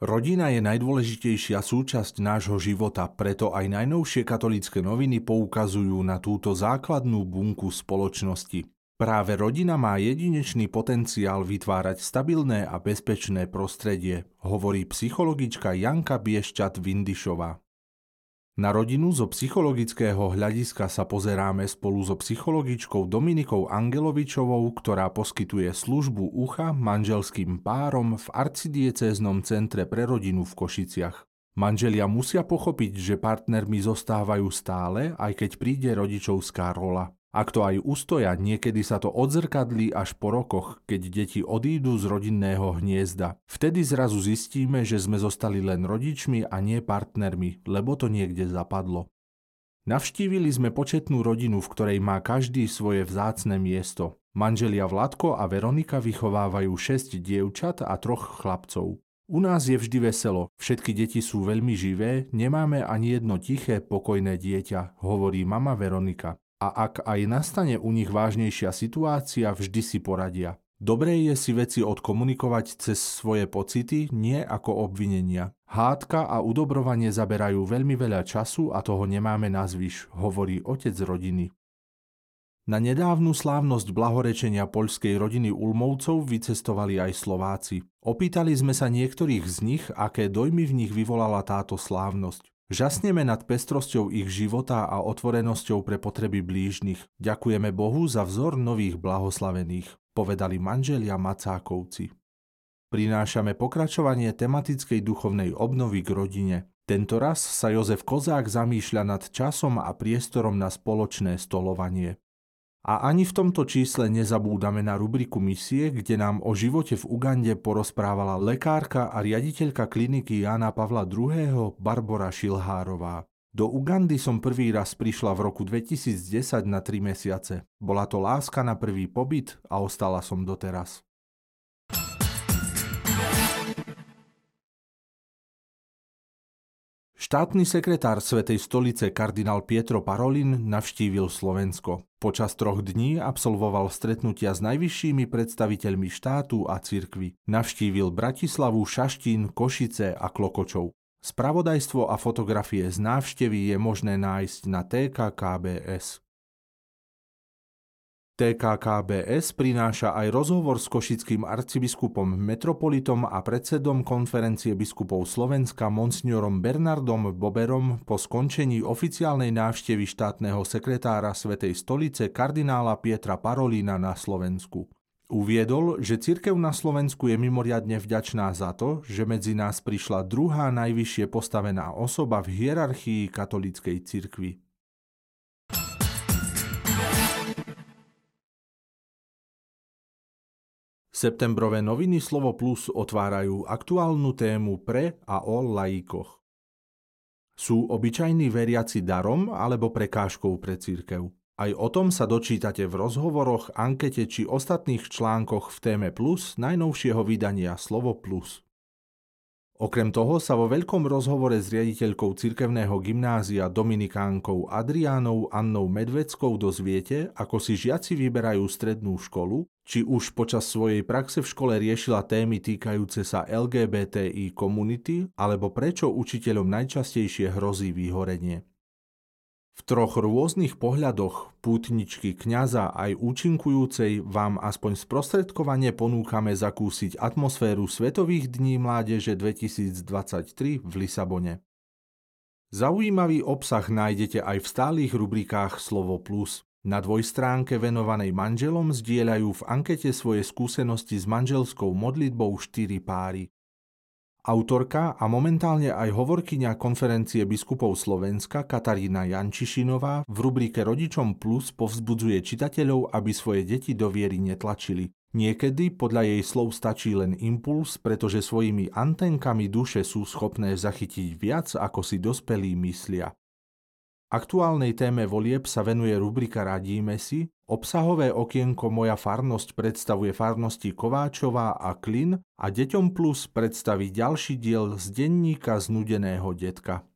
Rodina je najdôležitejšia súčasť nášho života, preto aj najnovšie katolické noviny poukazujú na túto základnú bunku spoločnosti. Práve rodina má jedinečný potenciál vytvárať stabilné a bezpečné prostredie, hovorí psychologička Janka Biešťat-Vindišová. Na rodinu zo psychologického hľadiska sa pozeráme spolu so psychologičkou Dominikou Angelovičovou, ktorá poskytuje službu ucha manželským párom v arcidiecéznom centre pre rodinu v Košiciach. Manželia musia pochopiť, že partnermi zostávajú stále, aj keď príde rodičovská rola. Ak to aj ustoja, niekedy sa to odzrkadlí až po rokoch, keď deti odídu z rodinného hniezda. Vtedy zrazu zistíme, že sme zostali len rodičmi a nie partnermi, lebo to niekde zapadlo. Navštívili sme početnú rodinu, v ktorej má každý svoje vzácne miesto. Manželia Vladko a Veronika vychovávajú 6 dievčat a troch chlapcov. U nás je vždy veselo, všetky deti sú veľmi živé, nemáme ani jedno tiché, pokojné dieťa, hovorí mama Veronika a ak aj nastane u nich vážnejšia situácia, vždy si poradia. Dobré je si veci odkomunikovať cez svoje pocity, nie ako obvinenia. Hádka a udobrovanie zaberajú veľmi veľa času a toho nemáme na zvyš, hovorí otec rodiny. Na nedávnu slávnosť blahorečenia poľskej rodiny Ulmovcov vycestovali aj Slováci. Opýtali sme sa niektorých z nich, aké dojmy v nich vyvolala táto slávnosť. Žasneme nad pestrosťou ich života a otvorenosťou pre potreby blížnych. Ďakujeme Bohu za vzor nových blahoslavených, povedali manželia Macákovci. Prinášame pokračovanie tematickej duchovnej obnovy k rodine. Tento raz sa Jozef Kozák zamýšľa nad časom a priestorom na spoločné stolovanie. A ani v tomto čísle nezabúdame na rubriku misie, kde nám o živote v Ugande porozprávala lekárka a riaditeľka kliniky Jana Pavla II. Barbara Šilhárová. Do Ugandy som prvý raz prišla v roku 2010 na 3 mesiace. Bola to láska na prvý pobyt a ostala som doteraz. Štátny sekretár Svetej stolice kardinál Pietro Parolin navštívil Slovensko. Počas troch dní absolvoval stretnutia s najvyššími predstaviteľmi štátu a cirkvy. Navštívil Bratislavu, Šaštín, Košice a Klokočov. Spravodajstvo a fotografie z návštevy je možné nájsť na TKKBS. TKKBS prináša aj rozhovor s košickým arcibiskupom metropolitom a predsedom konferencie biskupov Slovenska monsignorom Bernardom Boberom po skončení oficiálnej návštevy štátneho sekretára Svetej stolice kardinála Pietra Parolína na Slovensku. Uviedol, že cirkev na Slovensku je mimoriadne vďačná za to, že medzi nás prišla druhá najvyššie postavená osoba v hierarchii katolíckej cirkvi. Septembrové noviny Slovo Plus otvárajú aktuálnu tému pre a o laikoch. Sú obyčajní veriaci darom alebo prekážkou pre církev? Aj o tom sa dočítate v rozhovoroch, ankete či ostatných článkoch v téme Plus najnovšieho vydania Slovo Plus. Okrem toho sa vo veľkom rozhovore s riaditeľkou cirkevného gymnázia Dominikánkou Adriánou Annou Medveckou dozviete, ako si žiaci vyberajú strednú školu, či už počas svojej praxe v škole riešila témy týkajúce sa LGBTI komunity, alebo prečo učiteľom najčastejšie hrozí vyhorenie. V troch rôznych pohľadoch pútničky kňaza aj účinkujúcej vám aspoň sprostredkovane ponúkame zakúsiť atmosféru Svetových dní mládeže 2023 v Lisabone. Zaujímavý obsah nájdete aj v stálych rubrikách Slovo Plus. Na dvojstránke venovanej manželom zdieľajú v ankete svoje skúsenosti s manželskou modlitbou 4 páry. Autorka a momentálne aj hovorkyňa konferencie biskupov Slovenska Katarína Jančišinová v rubrike Rodičom Plus povzbudzuje čitateľov, aby svoje deti do viery netlačili. Niekedy podľa jej slov stačí len impuls, pretože svojimi antenkami duše sú schopné zachytiť viac, ako si dospelí myslia. Aktuálnej téme volieb sa venuje rubrika Radíme si, obsahové okienko Moja farnosť predstavuje farnosti Kováčová a Klin a Deťom Plus predstaví ďalší diel z denníka znudeného detka.